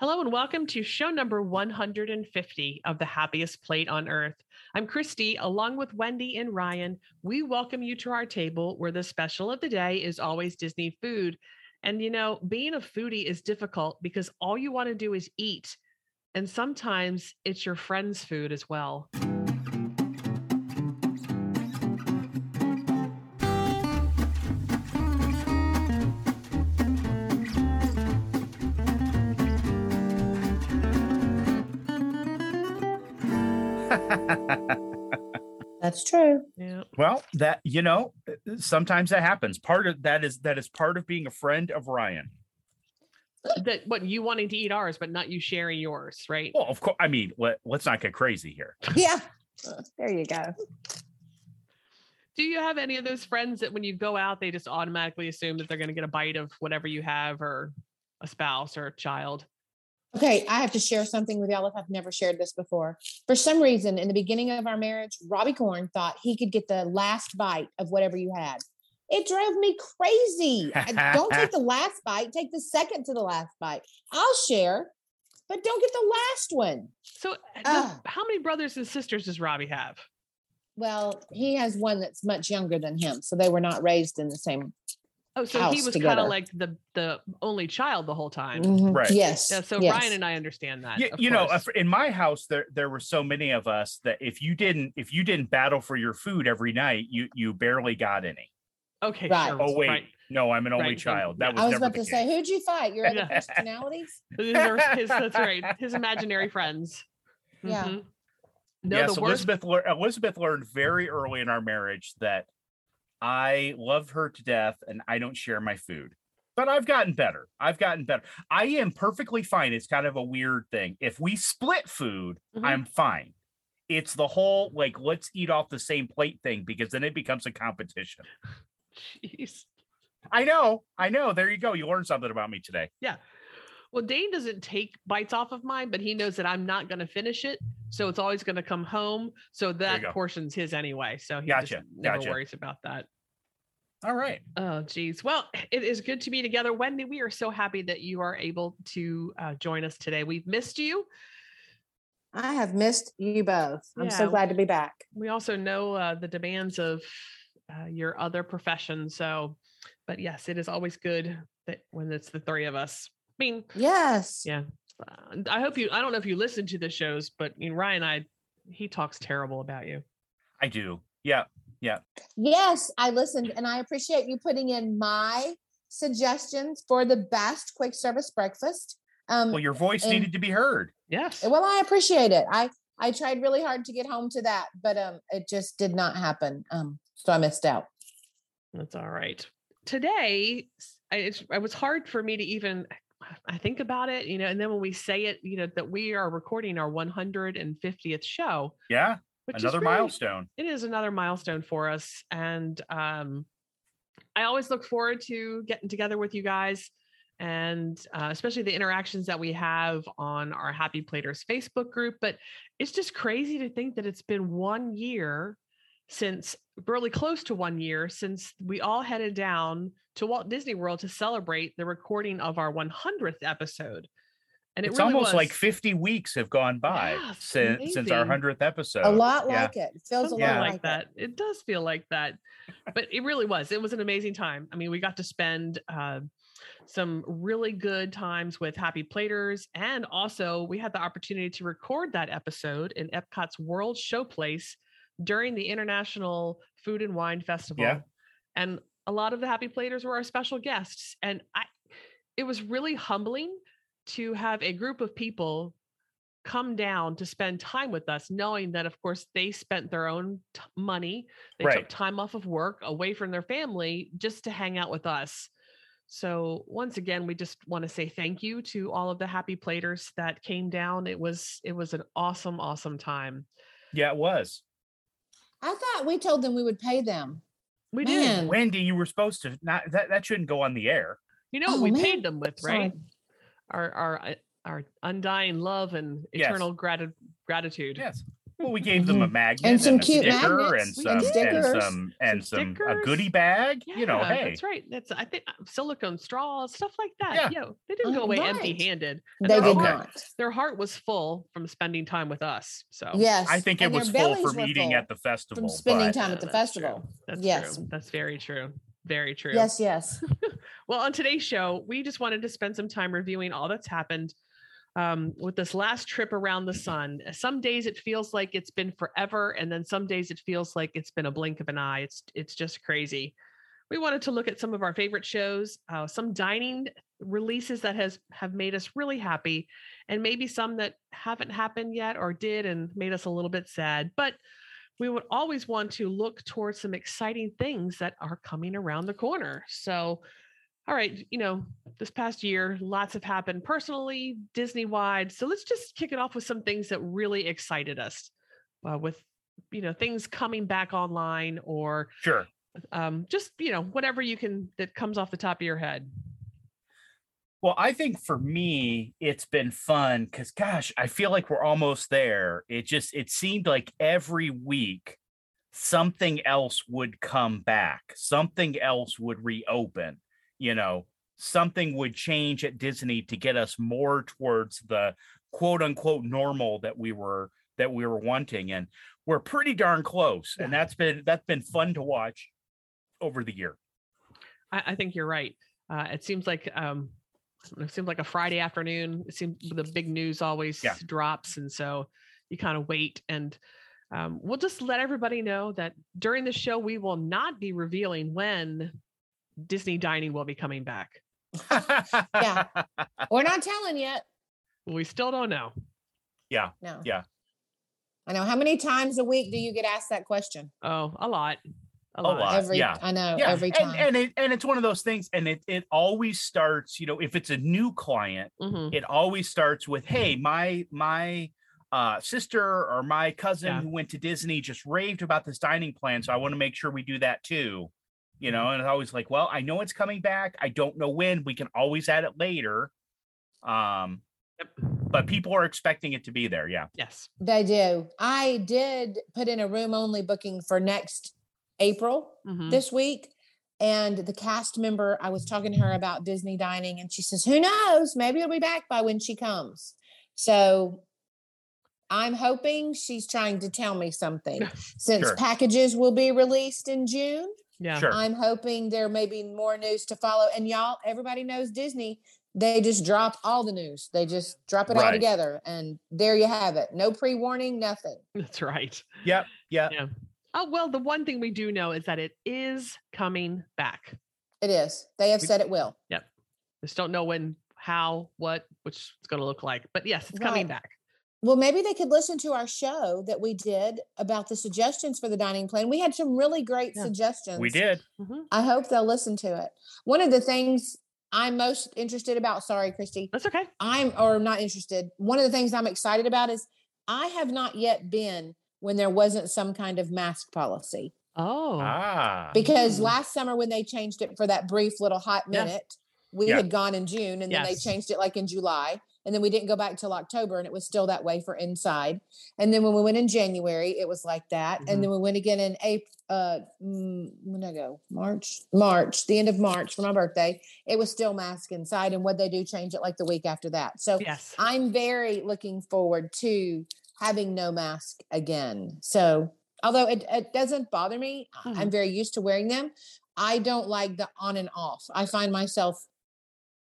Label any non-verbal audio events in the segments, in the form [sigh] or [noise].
Hello and welcome to show number 150 of the happiest plate on earth. I'm Christy, along with Wendy and Ryan. We welcome you to our table where the special of the day is always Disney food. And you know, being a foodie is difficult because all you want to do is eat. And sometimes it's your friend's food as well. [laughs] That's true. Yeah. Well, that you know, sometimes that happens. Part of that is that is part of being a friend of Ryan. That what you wanting to eat ours, but not you sharing yours, right? Well, of course. I mean, let, let's not get crazy here. [laughs] Yeah. There you go. Do you have any of those friends that when you go out, they just automatically assume that they're going to get a bite of whatever you have or a spouse or a child? Okay, I have to share something with y'all if I've never shared this before. For some reason, in the beginning of our marriage, Robbie Corn thought he could get the last bite of whatever you had. It drove me crazy. Don't take [laughs] the last bite, take the second to the last bite. I'll share, but don't get the last one. So, Ah. how many brothers and sisters does Robbie have? Well, he has one that's much younger than him, so they were not raised in the same. Oh, so he was kind of like the the only child the whole time. Mhm. Right. Yes. Yeah, so yes. Ryan and I understand that. you, you know, course. if- in my house, there there were so many of us that if you didn't if you didn't battle for your food every night, you you barely got any. okay, Right. sure. Oh wait, right. no, I'm an only Right, child. That was I was never about the to say, who'd you fight? Your other [laughs] personalities? [laughs] These his, that's right. [laughs] His imaginary friends. Yeah. Mhm. No, yes, the worst. Elizabeth lear- Elizabeth learned very early in our marriage that I love her to death and I don't share my food. But I've gotten better. I've gotten better. I am perfectly fine. It's kind of a weird thing. If we split food, Mhm. I'm fine. It's the whole like let's eat off the same plate thing because then it becomes a competition. [laughs] Jeez. I know. I know. There you go. You learned something about me today. Well, Dane doesn't take bites off of mine, but he knows that I'm not going to finish it, so it's always going to come home. So that portion's his anyway. So he Gotcha, just never gotcha. worries about that. All right. Oh, geez. Well, [clears throat] it is good to be together. Wendy, we are so happy that you are able to uh, join us today. We've missed you. I have missed you both. I'm Yeah. so glad to be back. We also know uh, the demands of uh, your other profession. So, but yes, it is always good that when it's the three of us. I mean, Yes. yeah. I hope you, I don't know if you listen to the shows, but I mean, Ryan, I, he talks terrible about you. I do. Yeah. Yeah. Yes, I listened and I appreciate you putting in my suggestions for the best quick service breakfast. Um, Well, your voice and- needed to be heard. Yes. well, I appreciate it. I I tried really hard to get home to that, but um, it just did not happen. Um, so I missed out. That's all right. Today, s- I- it's, it was hard for me to even I think about it, you know, and then when we say it, you know, that we are recording our 150th show, Yeah. which is Another really- milestone. It is another milestone for us, and um, I always look forward to getting together with you guys, and uh, especially the interactions that we have on our Happy Platers Facebook group. But it's just crazy to think that it's been one year since really close to one year since we all headed down to Walt Disney World to celebrate the recording of our 100th episode. And it it's really almost like 50 weeks have gone by Yeah, it's since since our 100th episode. a lot yeah. like it. It feels a lot like, like, that. It. does feel like that, but it really was. It was an amazing time. I mean, we got to spend uh, some really good times with Happy Platers, and also we had the opportunity to record that episode in Epcot's World Showplace during the International Food and Wine Festival. And a lot of the Happy Platers were our special guests, and I, it was really humbling to have a group of people come down to spend time with us, knowing that, of course, they spent their own t- money. They took time off of work away from their family just to hang out with us. So once again, we just want to say thank you to all of the happy platers that came down. It was it was an awesome, awesome time. Yeah, it was. I thought we told them we would pay them. We did. Wendy, you were supposed to not that that shouldn't go on the air. You know what Oh, we man. paid them with, Sorry. right? Our our uh, our undying love and Yes. eternal grati- gratitude. Yes. Well, we gave them a magnet And some a cute sticker magnets and some did. and Stickers. some and Some some, a goodie bag. you know, hey, that's right. That's I think uh, silicone straws, stuff like that. Yeah. Yo, they didn't go Oh, away right. empty-handed. They did heart, not. Their heart was full from spending time with us. So Yes. I think it was full from were eating full at the festival. from spending but- time Yeah, at the that's true. festival. That's Yes. true. That's very true. Very true. Yes, yes. [laughs] Well, on today's show, we just wanted to spend some time reviewing all that's happened um, with this last trip around the sun. Some days it feels like it's been forever, and then some days it feels like it's been a blink of an eye. It's it's just crazy. We wanted to look at some of our favorite shows, uh, some dining releases that has have made us really happy, and maybe some that haven't happened yet or did and made us a little bit sad. But we would always want to look towards some exciting things that are coming around the corner. So, all right, you know, this past year, lots have happened personally, Disney wide. So let's just kick it off with some things that really excited us uh, with, you know, things coming back online or Sure. um, just, you know, whatever you can that comes off the top of your head. Well, I think for me, it's been fun because, gosh, I feel like we're almost there. It just, it seemed like every week something else would come back, something else would reopen, you know, something would change at Disney to get us more towards the quote unquote normal that we were that we were wanting and we're pretty darn close and that's been that's been fun to watch over the year I, I think you're right. Uh, it seems like um, it seems like a Friday afternoon. It seems the big news always Yeah. drops, and so you kind of wait. And um, we'll just let everybody know that during the show we will not be revealing when Disney dining will be coming back. Yeah. [laughs] We're not telling yet. We still don't know. Yeah. No. Yeah. I know. How many times a week do you get asked that question? Oh, a lot, a A lot. lot. Every yeah. I know, yeah every and, time. and it and it's one of those things and it it always starts you know if it's a new client Mhm. it always starts with hey my my uh sister or my cousin Yeah. who went to disney just raved about this dining plan so i want to make sure we do that too you know and it's always like well i know it's coming back i don't know when we can always add it later um Yep. but people are expecting it to be there yeah Yes. they do. I did put in a room only booking for next April Mhm. this week. And the cast member, I was talking to her about Disney dining, and she says, Who knows? Maybe it'll be back by when she comes. So I'm hoping she's trying to tell me something. [laughs] Since Sure. packages will be released in June, Yeah. sure I'm hoping there may be more news to follow. And y'all, everybody knows Disney. They just drop all the news. They just drop it all together. And there you have it. No pre warning, nothing. That's right. yep Yep. Yeah. Oh well, the one thing we do know is that it is coming back. It is. They have We- said it will. Yep. Just don't know when, how, what, which it's going to look like. But yes, it's coming back. Well, maybe they could listen to our show that we did about the suggestions for the dining plan. We had some really great Yeah. suggestions. we did Mhm. I hope they'll listen to it. One of the things I'm most interested about, sorry, Christy, That's okay. I'm or not interested. One of the things I'm excited about is I have not yet been when there wasn't some kind of mask policy. Oh, ah Because Mm. last summer when they changed it for that brief little hot Yeah. minute, we Yeah. had gone in June and then they changed it like in July. And then we didn't go back till October and it was still that way for inside. And then when we went in January, it was like that. Mhm. And then we went again in April, uh, mm, when I go? March, March, the end of March for my birthday. It was still mask inside. And what they do change it like the week after that. So yes. I'm very looking forward to having no mask again. So, although it, it doesn't bother me, Mhm. I'm very used to wearing them. I don't like the on and off. I find myself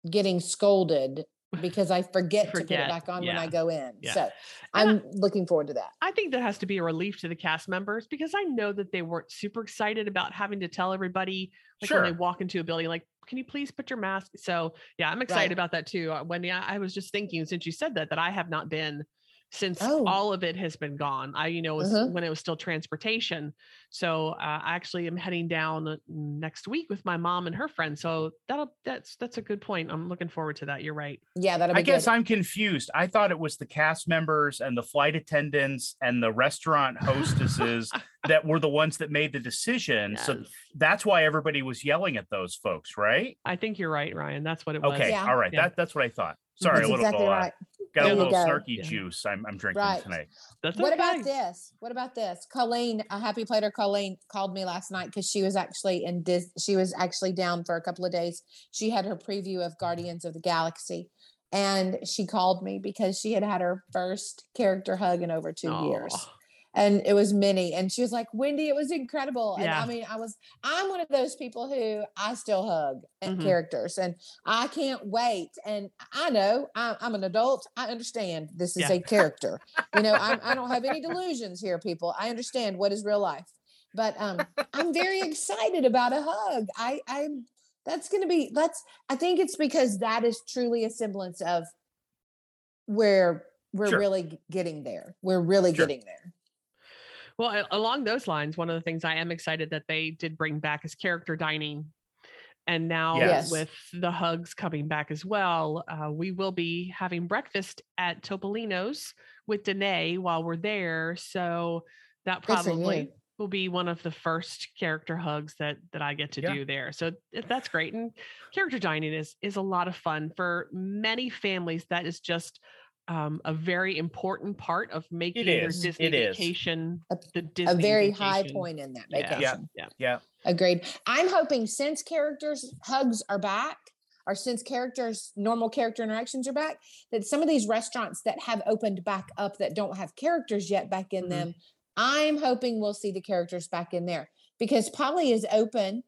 getting scolded because I forget, to put it back on when I go in. yeah. So, And I- I'm looking forward to that. I think that has to be a relief to the cast members because I know that they weren't super excited about having to tell everybody like when they walk into a building, like, can you please put your mask? So yeah, I'm excited Right. about that too. Uh, Wendy, I, I was just thinking since you said that, that I have not been since Oh. all of it has been gone. I, you know, was Mhm. when it was still transportation. So uh, I actually am heading down next week with my mom and her friend. So that'll, that's, that's a good point. I'm looking forward to that. You're right. Yeah, that'll be I guess good. I'm confused. I thought it was the cast members and the flight attendants and the restaurant hostesses [laughs] that were the ones that made the decision. So that's why everybody was yelling at those folks, right? I think you're right, Ryan. That's what it was. Okay, Yeah. all right. Yeah. That that's what I thought. Sorry, That's a little exactly uh, right. Got There a little go. snarky Yeah. juice I'm, I'm drinking Right. tonight. That's What okay. about this? What about this? Colleen, a happy plater, Colleen called me last night because she was actually in Dis. She was actually down for a couple of days. She had her preview of Guardians of the Galaxy, and she called me because she had had her first character hug in over two years, Aw. And it was Minnie. And she was like, "Wendy, it was incredible." And Yeah. I mean, I was. I'm one of those people who I still hug Mhm. characters, and I can't wait. And I know I, I'm an adult. I understand this is Yeah. a character you know I'm, i don't have any delusions here people i understand what is real life but um i'm very [laughs] excited about a hug i i'm that's going to be that's i think it's because that is truly a semblance of where we're Sure. really getting there we're really Sure. getting there Well, along those lines, one of the things I am excited that they did bring back is character dining. And now Yes. with the hugs coming back as well, uh, we will be having breakfast at Topolino's with Danae while we're there. So that probably will be one of the first character hugs that that I get to Yeah. do there. So that's great. And character dining is is a lot of fun for many families. That is just um, a very important part of making your is. Disney It is. vacation A- the Disney a very high point in that Yeah. vacation Yeah. Yeah. Yeah. Yeah. agreed i'm hoping since characters hugs are back or since characters normal character interactions are back that some of these restaurants that have opened back up that don't have characters yet back in Mhm. them i'm hoping we'll see the characters back in there because Poly is open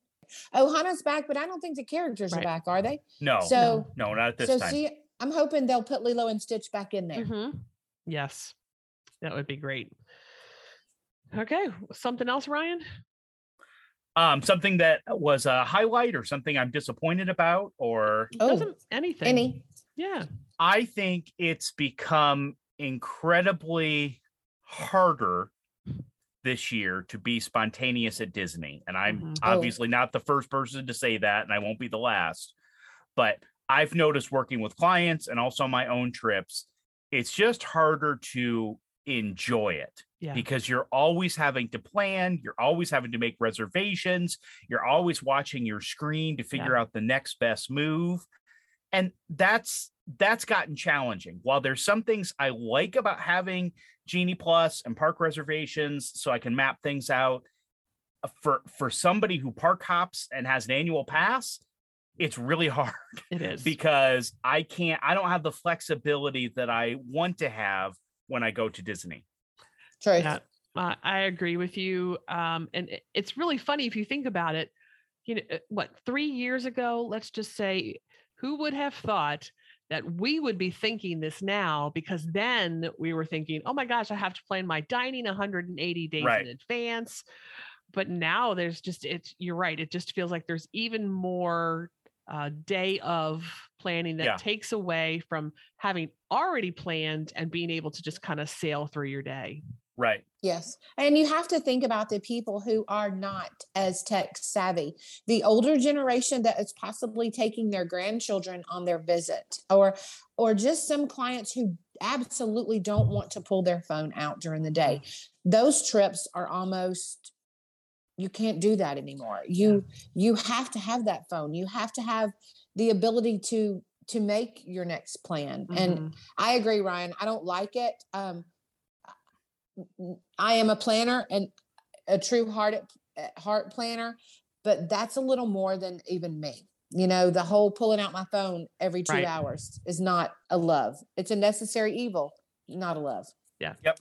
ohana's back but i don't think the characters Right. are back are they No. so no, not at this so time. see i'm hoping they'll put lilo and stitch back in there Mhm. Yes, that would be great. Okay, something else, Ryan? um, something that was a highlight or something I'm disappointed about, or Oh, anything? any Yeah. I think it's become incredibly harder this year to be spontaneous at Disney. And I'm Mhm. Oh. obviously not the first person to say that, and I won't be the last. But I've noticed working with clients and also my own trips, it's just harder to enjoy it Yeah. because you're always having to plan, you're always having to make reservations, you're always watching your screen to figure out the next best move. And that's that's gotten challenging. While there's some things I like about having Genie Plus and park reservations so I can map things out uh, for for somebody who park hops and has an annual pass, it's really [laughs] hard It is. because I can't I don't have the flexibility that I want to have when I go to Disney. truth Yeah, uh, I agree with you. Um, and it- it's really funny if you think about it. You know, uh, what three years ago? Let's just say, who would have thought that we would be thinking this now? Because then we were thinking, "Oh my gosh, I have to plan my dining 180 days Right. in advance." But now there's just it's. You're right. It just feels like there's even more uh, day of planning that Yeah. takes away from having already planned and being able to just kind of sail through your day. Right. Yes. And you have to think about the people who are not as tech savvy, the older generation that is possibly taking their grandchildren on their visit or or just some clients who absolutely don't want to pull their phone out during the day. Those trips are almost you can't do that anymore. You you have to have that phone. You have to have the ability to to make your next plan. And Mhm. I agree, Ryan. I don't like it. Um, n- I am a planner and a true heart heart planner, but that's a little more than even me. You know, the whole pulling out my phone every two Right. hours is not a love. It's a necessary evil, not a love. Yeah. Yep.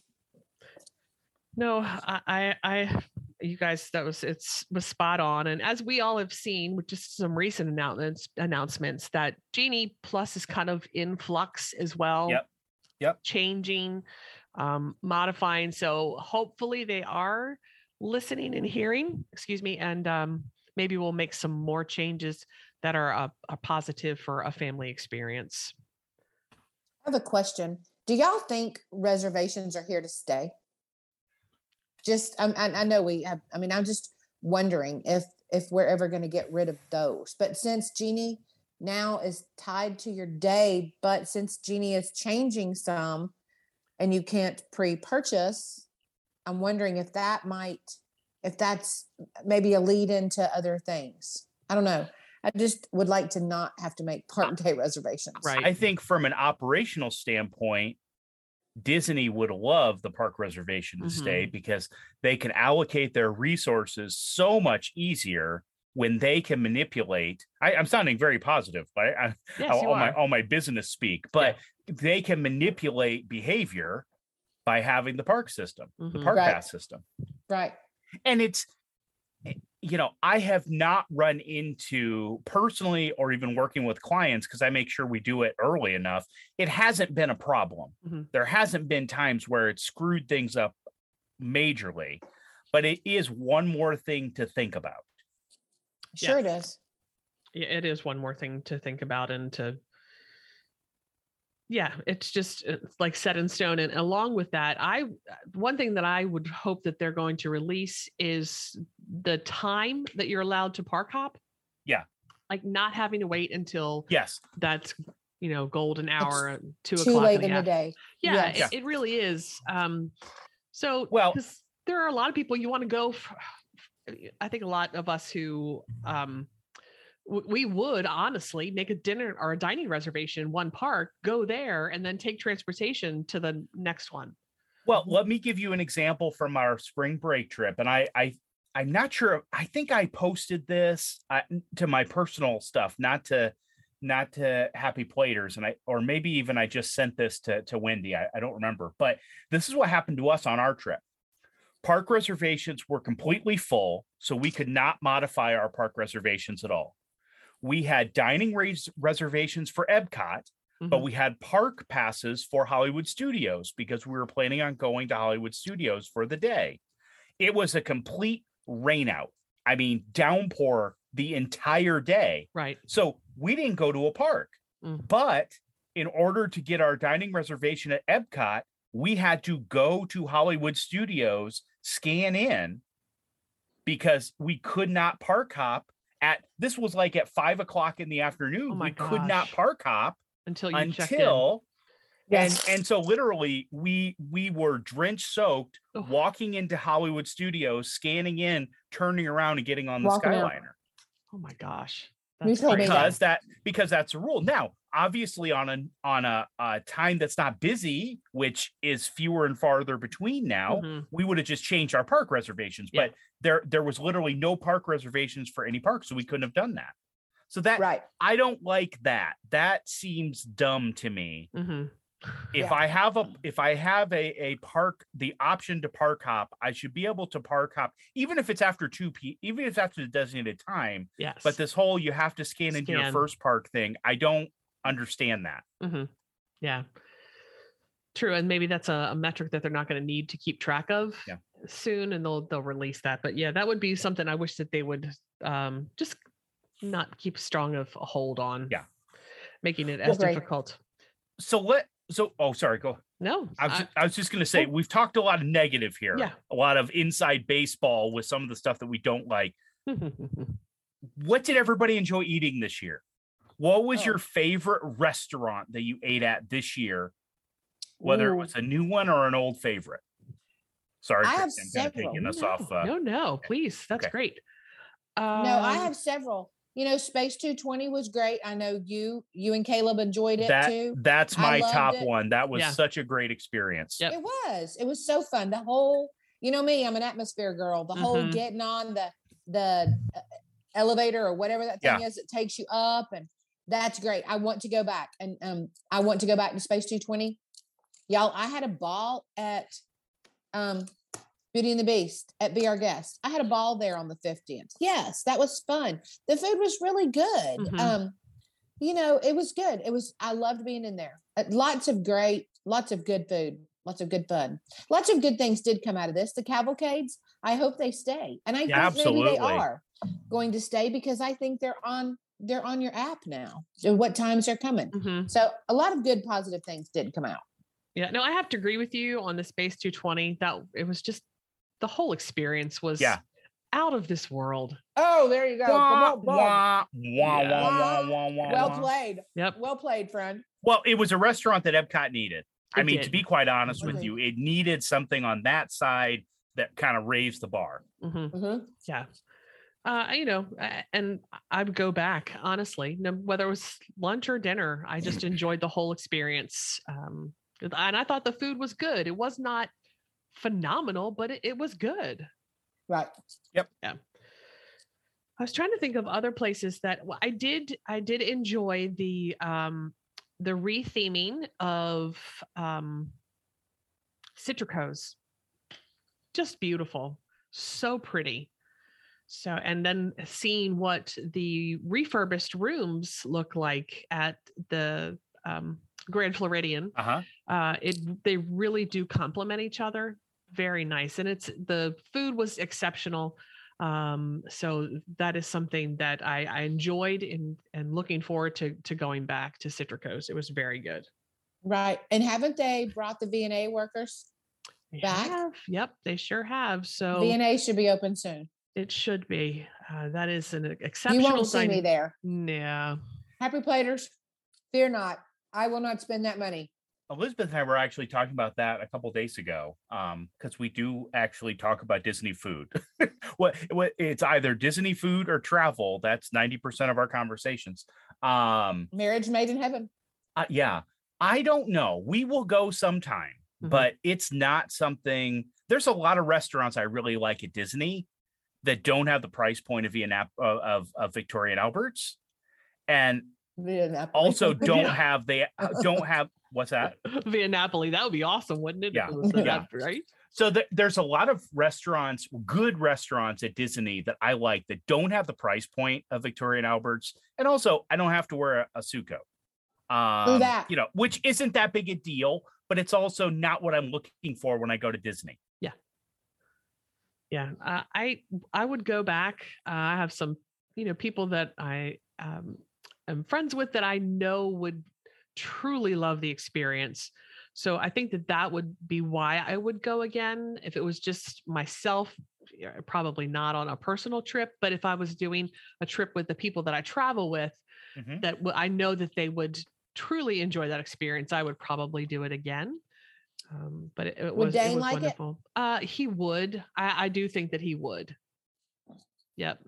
No, I, I, I, you guys, that was it's was spot on. And as we all have seen, with just some recent announcements, announcements that Genie Plus is kind of in flux as well. Yep. Yep. Changing, um, modifying. So hopefully they are listening and hearing. Excuse me, and um, maybe we'll make some more changes that are a, a positive for a family experience. I have a question. Do y'all think reservations are here to stay? Just, um, I, I know we have. I mean, I'm just wondering if if we're ever going to get rid of those. But since Genie now is tied to your day, but since Genie is changing some, and you can't pre-purchase, I'm wondering if that might, if that's maybe a lead into other things. I don't know. I just would like to not have to make park day [laughs] reservations. Right. I think from an operational standpoint, Disney would love the park reservation to stay Mm-hmm. because they can allocate their resources so much easier when they can manipulate. I, I'm sounding very positive, right? I, Yes, all, my all my business speak, but they can manipulate behavior by having the park system, the Mhm. park Right. pass system. Right. and it's you know i have not run into personally or even working with clients because i make sure we do it early enough it hasn't been a problem Mhm. there hasn't been times where it screwed things up majorly but it is one more thing to think about Sure Yes. it is. yeah, it is one more thing to think about and to yeah it's just it's like set in stone and along with that i one thing that i would hope that they're going to release is the time that you're allowed to park hop Yeah. like not having to wait until yes that's you know golden hour at two Too o'clock late in the the day. yeah, Yes. It, it really is. Um, so Well- there are a lot of people you want to go. I think a lot of us who um, w- we would honestly make a dinner or a dining reservation in one park, go there, and then take transportation to the next one. well let me give you an example from our spring break trip and i i i'm not sure i think i posted this uh, to my personal stuff not to not to happy platers and i or maybe even i just sent this to to wendy I, I don't remember but this is what happened to us on our trip. Park reservations were completely full so we could not modify our park reservations at all we had dining res- reservations for epcot but Mhm. we had park passes for Hollywood Studios because we were planning on going to Hollywood Studios for the day. It was a complete rainout. I mean, downpour the entire day. right. So we didn't go to a park. Mm. But in order to get our dining reservation at Epcot, we had to go to Hollywood Studios, scan in because we could not park hop at this was like at five o'clock in the afternoon. Oh my we could not park hop Until you check in. until Yes. and and so literally we we were drenched soaked Ugh. walking into hollywood studios scanning in turning around and getting on the Walking out. skyliner Oh my gosh. You told me that. because that because that's a rule now obviously on a on a, a time that's not busy which is fewer and farther between now Mhm. we would have just changed our park reservations Yeah. but there there was literally no park reservations for any park so we couldn't have done that so that Right. i don't like that that seems dumb to me Mhm. if Yeah. I have a if I have a a park the option to park hop, I should be able to park hop even if it's after two p even if it's after the designated time. Yes. But this whole you have to scan into your first park thing, I don't understand that. hmm Yeah. True, and maybe that's a, a metric that they're not going to need to keep track of Yeah. soon, and they'll they'll release that. But yeah, that would be something I wish that they would um, just not keep strong of a hold on. Yeah. making it as Right. difficult. So let so oh sorry, go. No, I was, I- I was just gonna say Oh. we've talked a lot of negative here. Yeah. A lot of inside baseball with some of the stuff that we don't like. [laughs] What did everybody enjoy eating this year? What was Oh. your favorite restaurant that you ate at this year? Whether it was a new one or an old favorite. Sorry, I have Kristen, I'm several. taking us no, off. Uh, no, no, please, that's okay. great. No, I Um, have several. You know, Space 220 was great. I know you you and Caleb enjoyed it that too. that's my top it. one. That was Yeah. such a great experience. Yep. It was. It was so fun. The whole, you know me, I'm an atmosphere girl. The whole Mhm. getting on the the uh, elevator or whatever that thing Yeah. is that takes you up and that's great. I want to go back and um I want to go back to Space 220. Y'all, I had a ball at um Beauty and the Beast at Be Our Guest. I had a ball there on the 50th. Yes, that was fun. The food was really good. Mhm. Um, you know, it was good. It was, I loved being in there. Uh, Lots of great, lots of good food, lots of good fun. Lots of good things did come out of this. The cavalcades, I hope they stay. And I Yeah, think maybe they are going to stay because I think they're on they're on your app now. So what times they're coming. mhm. So a lot of good positive things did come out. Yeah, no, I have to agree with you on the Space 220. That it was just the whole experience was Yeah. out of this world. Oh, there you go. Wah, wah, wah, wah, wah, wah, wah, Well played. Yep. Well played, friend. Well, it was a restaurant that Epcot needed. I It mean, to be quite honest with you, it needed something on that side that kind of raised the bar. hmm Mhm. Yeah. Uh, you know, and I would go back honestly, whether it was lunch or dinner. I just enjoyed the whole experience. Um, and I thought the food was good. It was not phenomenal, but it, it was good. Right. Yep. Yeah. I was trying to think of other places that well, I did. I did enjoy the um, the retheming of um, Citricos. Just beautiful, so pretty. So, and then seeing what the refurbished rooms look like at the um, Grand Floridian, Uh-huh. uh, it they really do complement each other. Very nice, and it's the food was exceptional. Um, so that is something that I, I enjoyed and and looking forward to to going back to Citricos. It was very good. Right. And haven't they brought the V&A workers? They Back? have. Yep, they sure have. So V&A should be open soon. It should be. Uh, that is an exceptional. You exceptional. won't see me there. Yeah. Happy platers. Fear not. I will not spend that money. Elizabeth and I were actually talking about that a couple days ago, um, because we do actually talk about Disney food. [laughs] what, what it's either Disney food or travel. That's ninety percent of our conversations. Um, Marriage made in heaven. uh, yeah, I don't know. We will go sometime, Mhm. but it's not something. There's a lot of restaurants I really like at Disney that don't have the price point of Vietnam of of, of Victoria and Alberts, and Indianapolis. also [laughs] don't Yeah. have they uh, don't have what's that [laughs] Via Napoli, that would be awesome, wouldn't it? Yeah, it yeah. that, right? So th- there's a lot of restaurants, good restaurants at Disney that I like that don't have the price point of Victoria and Alberts, and also I don't have to wear a, a suco. Um, that. you know, which isn't that big a deal, but it's also not what I'm looking for when I go to Disney. Yeah, uh, I I would go back. Uh, I have some, you know, people that I um, am friends with that I know would truly love the experience. So I think that that would be why I would go again. If it was just myself, probably not on a personal trip. But if I was doing a trip with the people that I travel with, Mhm. that I know that they would truly enjoy that experience, I would probably do it again. Um, but it, it Would was, Dane it was like it? wonderful. Uh, he would. I, I do think that he would. Yep.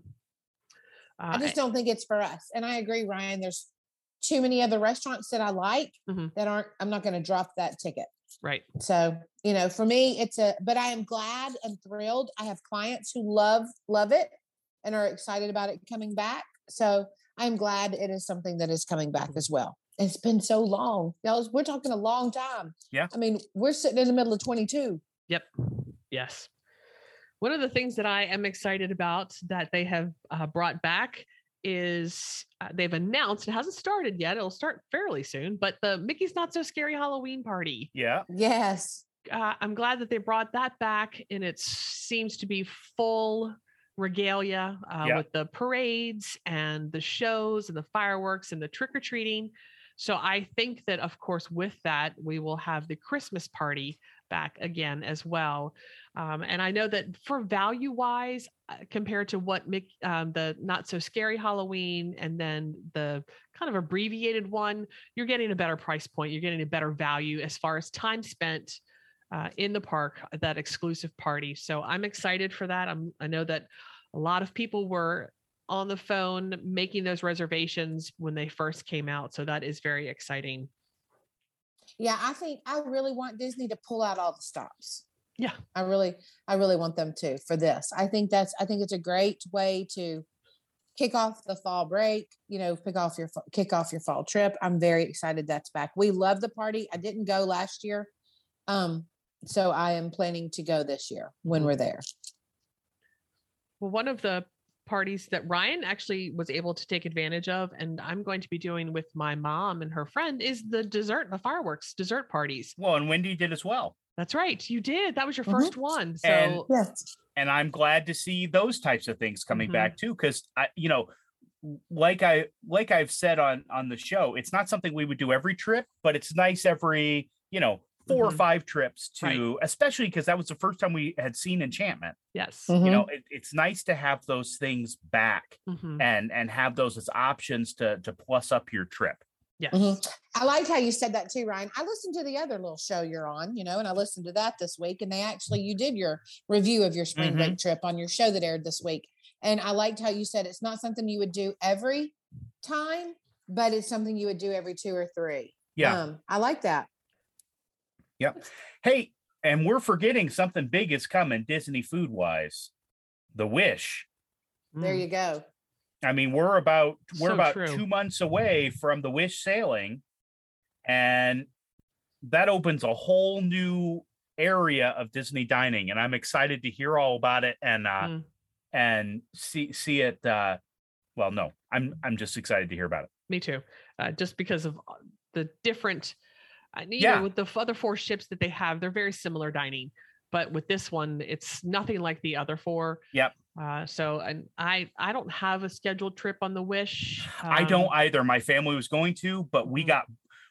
Uh, I just don't think it's for us. And I agree, Ryan. There's too many other restaurants that I like Mhm. that aren't, I'm not going to drop that ticket. right. So, you know, for me, it's a, but I am glad and thrilled. I have clients who love, love it and are excited about it coming back. So I'm glad it is something that is coming back as well. It's been so long. Y'all, we're talking a long time. Yeah. I mean, we're sitting in the middle of 22. Yep. Yes. One of the things that I am excited about that they have uh, brought back is uh, they've announced it hasn't started yet. It'll start fairly soon, but the Mickey's Not So Scary Halloween Party. Yeah. Yes. Uh, I'm glad that they brought that back, and it seems to be full regalia uh, Yeah. with the parades and the shows and the fireworks and the trick or treating. So I think that, of course, with that, we will have the Christmas party back again as well. Um, and I know that for value wise, uh, compared to what Mick, um, the not so scary Halloween and then the kind of abbreviated one, you're getting a better price point. You're getting a better value as far as time spent uh, in the park, that exclusive party. So I'm excited for that. I'm, I know that a lot of people were on the phone making those reservations when they first came out. So that is very exciting. Yeah, I think I really want Disney to pull out all the stops. Yeah. I really, I really want them to for this. I think that's, I think it's a great way to kick off the fall break. You know, pick off your kick off your fall trip. I'm very excited that's back. We love the party. I didn't go last year, um, so I am planning to go this year when Mhm. we're there. Well, one of the parties that Ryan actually was able to take advantage of, and I'm going to be doing with my mom and her friend, is the dessert, the fireworks dessert parties. Well, and Wendy did as well. That's right. You did. That was your Mhm. first one. So And- Yes. and I'm glad to see those types of things coming Mhm. back too because I you know like I like I've said on on the show it's not something we would do every trip but it's nice every you know 4 or Mhm. five trips to Right. especially because that was the first time we had seen enchantment yes. Mhm. you know it, it's nice to have those things back Mhm. and and have those as options to to plus up your trip Yes. Mhm. I liked how you said that too, Ryan. I listened to the other little show you're on, you know, and I listened to that this week. And they actually, you did your review of your spring break trip on your show that aired this week. And I liked how you said it's not something you would do every time, but it's something you would do every two or three. Yeah. Um, I like that. Hey, and we're forgetting something big is coming Disney food wise. The Wish. There Mm. you go. I mean, we're about we're So about true. two months away from the Wish sailing, and that opens a whole new area of Disney dining, and I'm excited to hear all about it and uh Mm. and see see it. uh Well, no, I'm I'm just excited to hear about it. Me too. Uh, just because of uh, the different, you Yeah. know, with the other four ships that they have, they're very similar dining, but with this one, it's nothing like the other four. Yep. Uh, so, and I, I don't have a scheduled trip on the Wish. I don't um, either. My family was going to, but we Mhm. got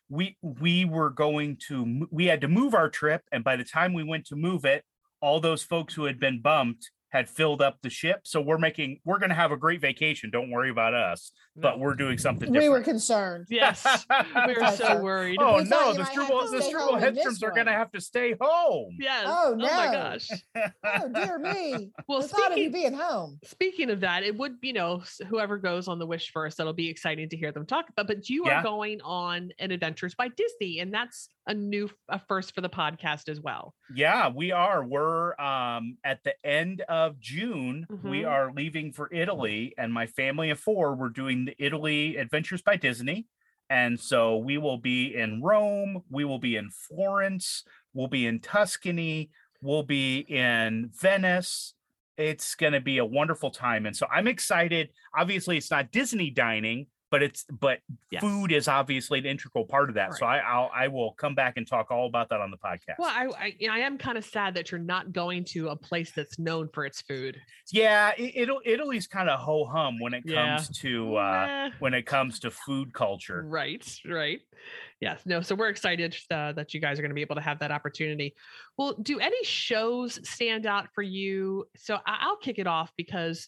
we we were going to we had to move our trip, and by the time we went to move it, all those folks who had been bumped had filled up the ship. So we're making we're going to have a great vacation. Don't worry about us, mm. but we're doing something different. We were concerned. [laughs] Yes, [laughs] we were so uh, worried. oh We no, the might Struble the stay Struble home in this Hedstroms are going to have to stay home. Yes. Oh, oh my no. gosh. [laughs] Oh dear me. Well, the thought of you being home. speaking of that, it would you know whoever goes on the Wish first, that'll be exciting to hear them talk about. But you Yeah. are going on an Adventures by Disney, and that's a new a first for the podcast as well. Yeah, we are. We're um at the end of June. We Mhm. are leaving for Italy, and my family of four. We're doing the Italy Adventures by Disney, and so we will be in Rome. We will be in Florence. We'll be in Tuscany. We'll be in Venice. It's going to be a wonderful time, and so I'm excited. Obviously, it's not Disney dining, but it's but Yes. food is obviously an integral part of that. So I I'll, I will come back and talk all about that on the podcast. Well, I I, you know, I am kind of sad that you're not going to a place that's known for its food. Yeah, it, it'll Italy's kind of ho hum when it Yeah. comes to uh Nah. when it comes to food culture. Right, right. Yes, no. So we're excited uh, that you guys are going to be able to have that opportunity. Well, do any shows stand out for you? So I- I'll kick it off because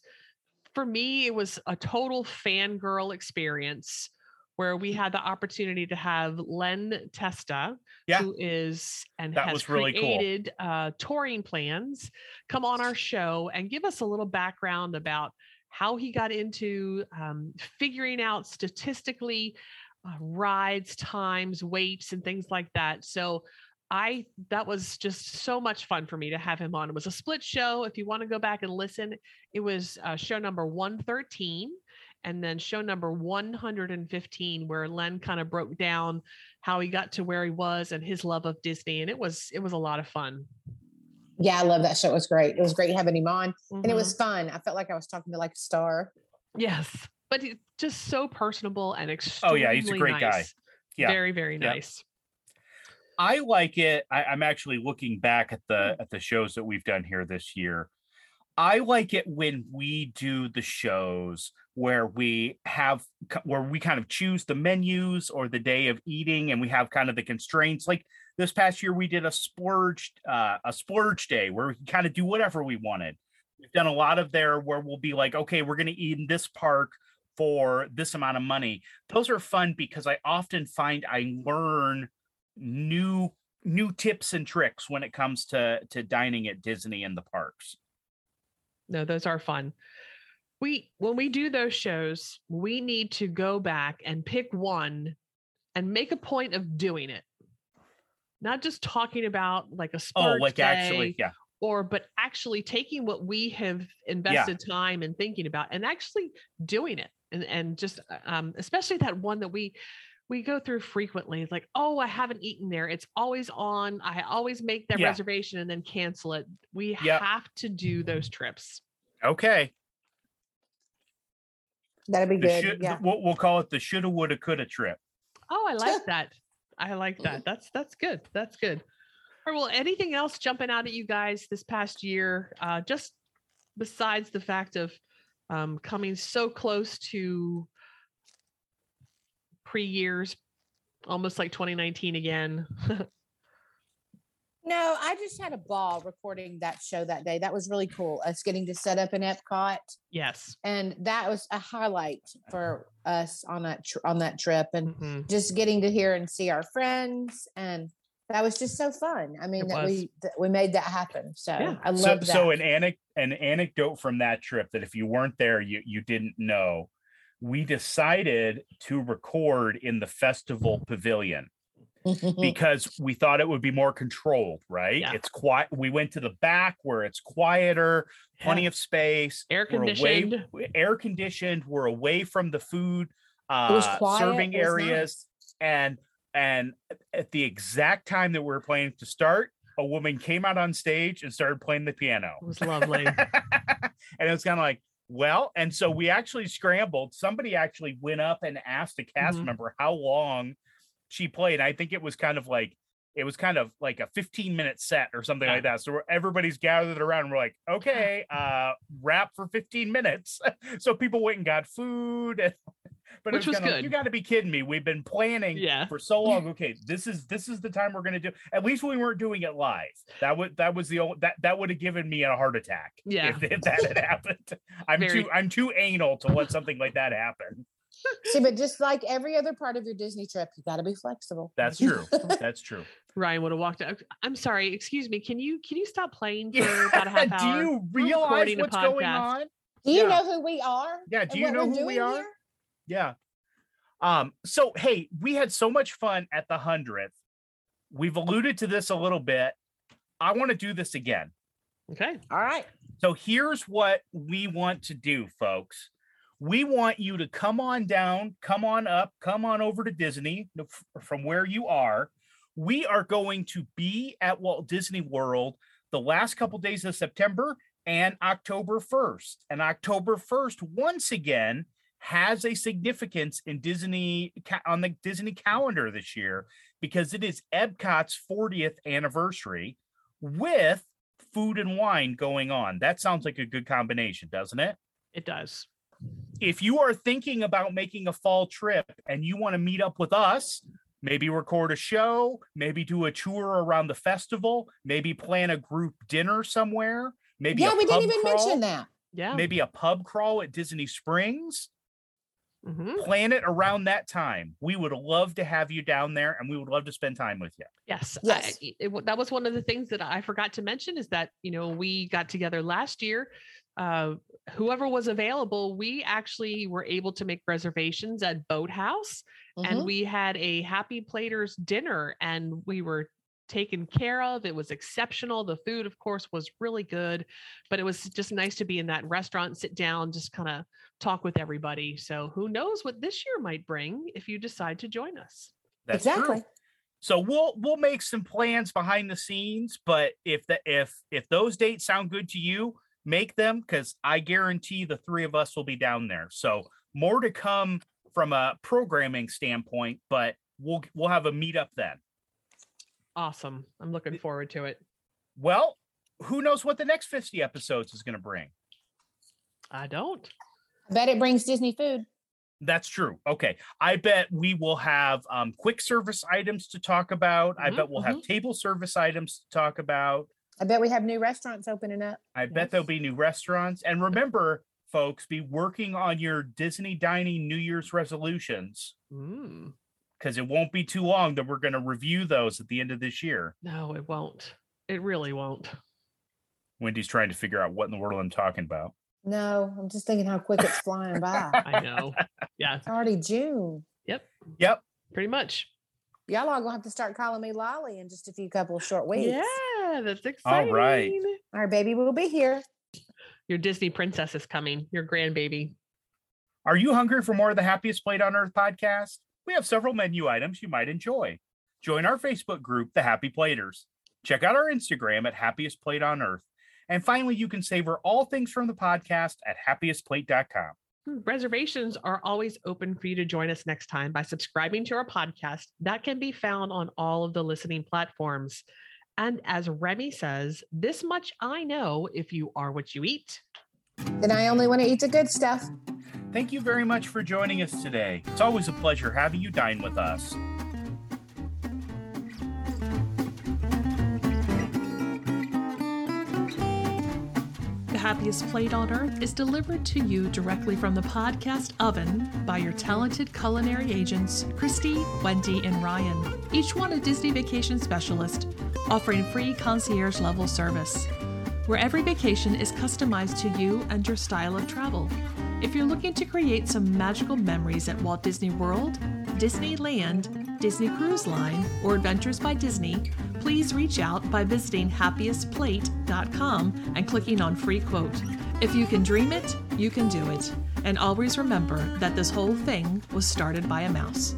for me, it was a total fangirl experience where we had the opportunity to have Len Testa, Yeah. who is and That has really cool. created uh, touring plans, come on our show and give us a little background about how he got into um, figuring out statistically uh, rides, times, waits, and things like that. So I that was just so much fun for me to have him on. It was a split show. If you want to go back and listen, it was uh, show number 113 and then show number 115 where Len kind of broke down how he got to where he was and his love of Disney and it was it was a lot of fun. Yeah, I love that show. It was great. It was great having him on. And it was fun. I felt like I was talking to like a star. yes, but he- just so personable and extremely Oh, yeah, he's a great guy. Yeah, Very very yeah. nice. I like it. I, I'm actually looking back at Hmm. the at the shows that we've done here this year. I like it when we do the shows where we have where we kind of choose the menus or the day of eating and we have kind of the constraints like this past year we did a splurge uh, a splurge day where we can kind of do whatever we wanted we've done a lot of there where we'll be like okay we're going to eat in this park for this amount of money those are fun because i often find i learn new new tips and tricks when it comes to to dining at disney and the parks No, those are fun. We when we do those shows, we need to go back and pick one and make a point of doing it. Not just talking about like a oh like day actually yeah or but actually taking what we have invested time and thinking about and actually doing it and and just uh, um especially that one that we we go through frequently It's like oh i haven't eaten there it's always on i always make that Yeah. reservation and then cancel it we Yep. have to do those trips okay That'd be the good. should, yeah. we'll, we'll call it the shoulda woulda coulda trip oh i like that i like that [laughs] that's that's good that's good all right well anything else jumping out at you guys this past year uh just besides the fact of um coming so close to pre years almost like 2019 again [laughs] No, I just had a ball recording that show that day. That was really cool. Us getting to set up in Epcot, yes and that was a highlight for us on that tr- on that trip, and Mhm. just getting to hear and see our friends and that was just so fun. I mean, that we that we made that happen. So Yeah. I so, love that. so an anec- an anecdote from that trip that if you weren't there, you you didn't know. We decided to record in the festival pavilion [laughs] because we thought it would be more controlled, right? Yeah. It's quiet. We went to the back where it's quieter, plenty Yeah. of space, Air we're away- conditioned. air conditioned. We're away from the food uh, quiet, serving it was areas, and and at the exact time that we were planning to start, a woman came out on stage and started playing the piano. It was lovely. [laughs] and it was kind of like, well, and so we actually scrambled. Somebody actually went up and asked a cast Mhm. member how long she played. I think it was kind of like it was kind of like a 15 minute set or something Yeah. like that. So everybody's gathered around and we're like, okay, uh, rap for 15 minutes. [laughs] so people went and got food. And, but Which it was, was kinda good. you got to be kidding me. We've been planning Yeah. for so long. Okay, this is this is the time we're gonna do. At least we weren't doing it live. That would that was the only that that would have given me a heart attack. Yeah. if, [laughs] if that had happened. I'm Very- too I'm too anal to let something like that happen. [laughs] See, but just like every other part of your Disney trip, you got to be flexible. That's [laughs] true. That's true. Ryan would have walked out. I'm sorry, excuse me. Can you can you stop playing for about a half do you realize what's going on? Do you Yeah. know who we are? Yeah. Do you know we're who we are? here? Yeah. Um, so hey, we had so much fun at the hundredth. We've alluded to this a little bit. I want to do this again. Okay. All right. So here's what we want to do, folks. We want you to come on down, come on up, come on over to Disney from where you are. We are going to be at Walt Disney World the last couple days of September and October 1st. And October 1st, once again, has a significance in Disney on the Disney calendar this year because it is Epcot's 40th anniversary with food and wine going on. That sounds like a good combination, doesn't it? It does. If you are thinking about making a fall trip and you want to meet up with us, maybe record a show, maybe do a tour around the festival, maybe plan a group dinner somewhere, maybe yeah, we didn't even crawl, mention that. Yeah. maybe a pub crawl at Disney Springs. Mhm. Plan it around that time. We would love to have you down there and we would love to spend time with you. Yes. I- Yes. it- it that was one of the things that I forgot to mention is that, you know, we got together last year. Uh, whoever was available, we actually were able to make reservations at Boathouse and Mhm. we had a happy platers dinner and we were taken care of it was exceptional the food of course was really good but it was just nice to be in that restaurant sit down just kind of talk with everybody so who knows what this year might bring if you decide to join us That's exactly. true. So we'll we'll make some plans behind the scenes, but if the if if those dates sound good to you, make them because I guarantee the three of us will be down there. So more to come from a programming standpoint, but we'll we'll have a meetup then. Awesome i'm looking forward to it Well, who knows what the next 50 episodes is going to bring? i don't I bet it brings Disney food. That's true. Okay. I bet we will have um, quick service items to talk about. I Mhm, bet we'll have table service items to talk about. I bet we have new restaurants opening up. I bet there'll be new restaurants. And remember, folks, be working on your Disney dining New Year's resolutions Mm, because it won't be too long that we're going to review those at the end of this year. no it won't it really won't Wendy's trying to figure out what in the world I'm talking about. No, I'm just thinking how quick it's flying by. [laughs] i know yeah It's already June. yep Yep. pretty much Y'all are gonna have to start calling me Lolly in just a few couple of short weeks. yeah that's exciting right. Our baby will be here. your disney princess is coming your grandbaby Are you hungry for more of the Happiest Plate on Earth podcast? We have several menu items you might enjoy. Join our Facebook group, The Happy Platers. Check out our Instagram at Happiest Plate on Earth. And finally, you can savor all things from the podcast at happiestplate.com. Hmm, Reservations are always open for you to join us next time by subscribing to our podcast. That can be found on all of the listening platforms. And as Remy says, this much I know if you are what you eat. Then I only want to eat the good stuff. Thank you very much for joining us today. It's always a pleasure having you dine with us. The Happiest Plate on Earth is delivered to you directly from the podcast oven by your talented culinary agents, Christy, Wendy, and Ryan. Each one a Disney vacation specialist, offering free concierge level service, where every vacation is customized to you and your style of travel. If you're looking to create some magical memories at Walt Disney World, Disneyland, Disney Cruise Line, or Adventures by Disney, please reach out by visiting happiestplate.com and clicking on free quote. If you can dream it, you can do it. And always remember that this whole thing was started by a mouse.